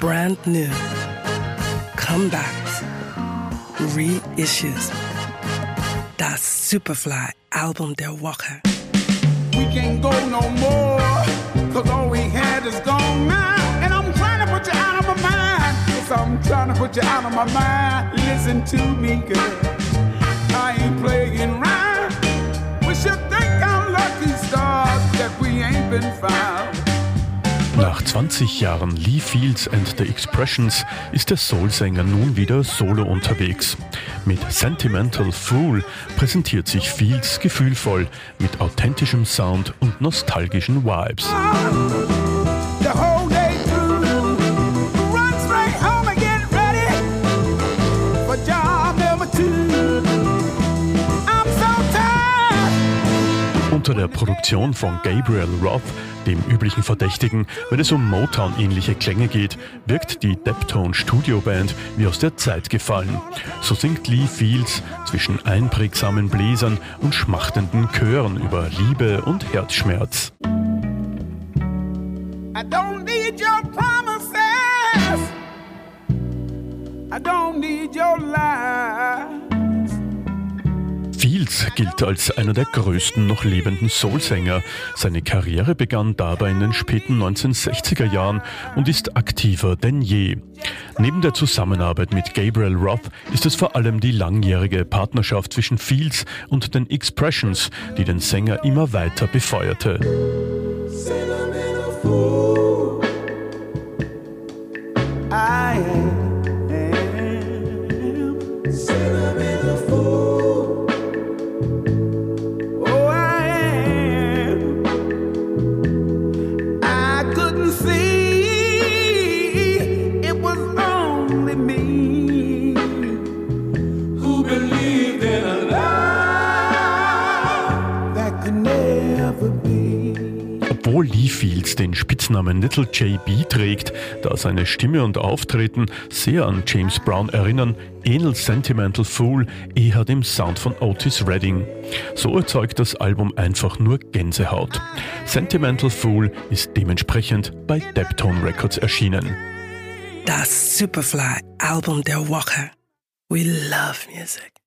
brand new, comebacks, reissues. Das Superfly Album der Woche. We can't go no more, cause all we had is gone now. And I'm trying to put you out of my mind. Cause I'm trying to put you out of my mind. Listen to me, girl. I ain't playing around. We should thank our lucky stars that we ain't been found. Nach 20 Jahren Lee Fields and the Expressions ist der Soul-Sänger nun wieder solo unterwegs. Mit Sentimental Fool präsentiert sich Fields gefühlvoll mit authentischem Sound und nostalgischen Vibes. Der Produktion von Gabriel Roth, dem üblichen Verdächtigen, wenn es um Motown-ähnliche Klänge geht, wirkt die Deptone Studioband wie aus der Zeit gefallen. So singt Lee Fields zwischen einprägsamen Bläsern und schmachtenden Chören über Liebe und Herzschmerz. I don't need your promises. I don't need your lies. Fields gilt als einer der größten noch lebenden Soulsänger. Seine Karriere begann dabei in den späten 1960er Jahren und ist aktiver denn je. Neben der Zusammenarbeit mit Gabriel Roth ist es vor allem die langjährige Partnerschaft zwischen Fields und den Expressions, die den Sänger immer weiter befeuerte. I am. Only me who believed in a lie that could never be. Obwohl Lee Fields den Spitznamen Little JB trägt, da seine Stimme und Auftreten sehr an James Brown erinnern, ähnelt Sentimental Fool eher dem Sound von Otis Redding. So erzeugt das Album einfach nur Gänsehaut. Sentimental Fool ist dementsprechend bei Deptone Records erschienen. Das Superfly Album der Woche. We love music.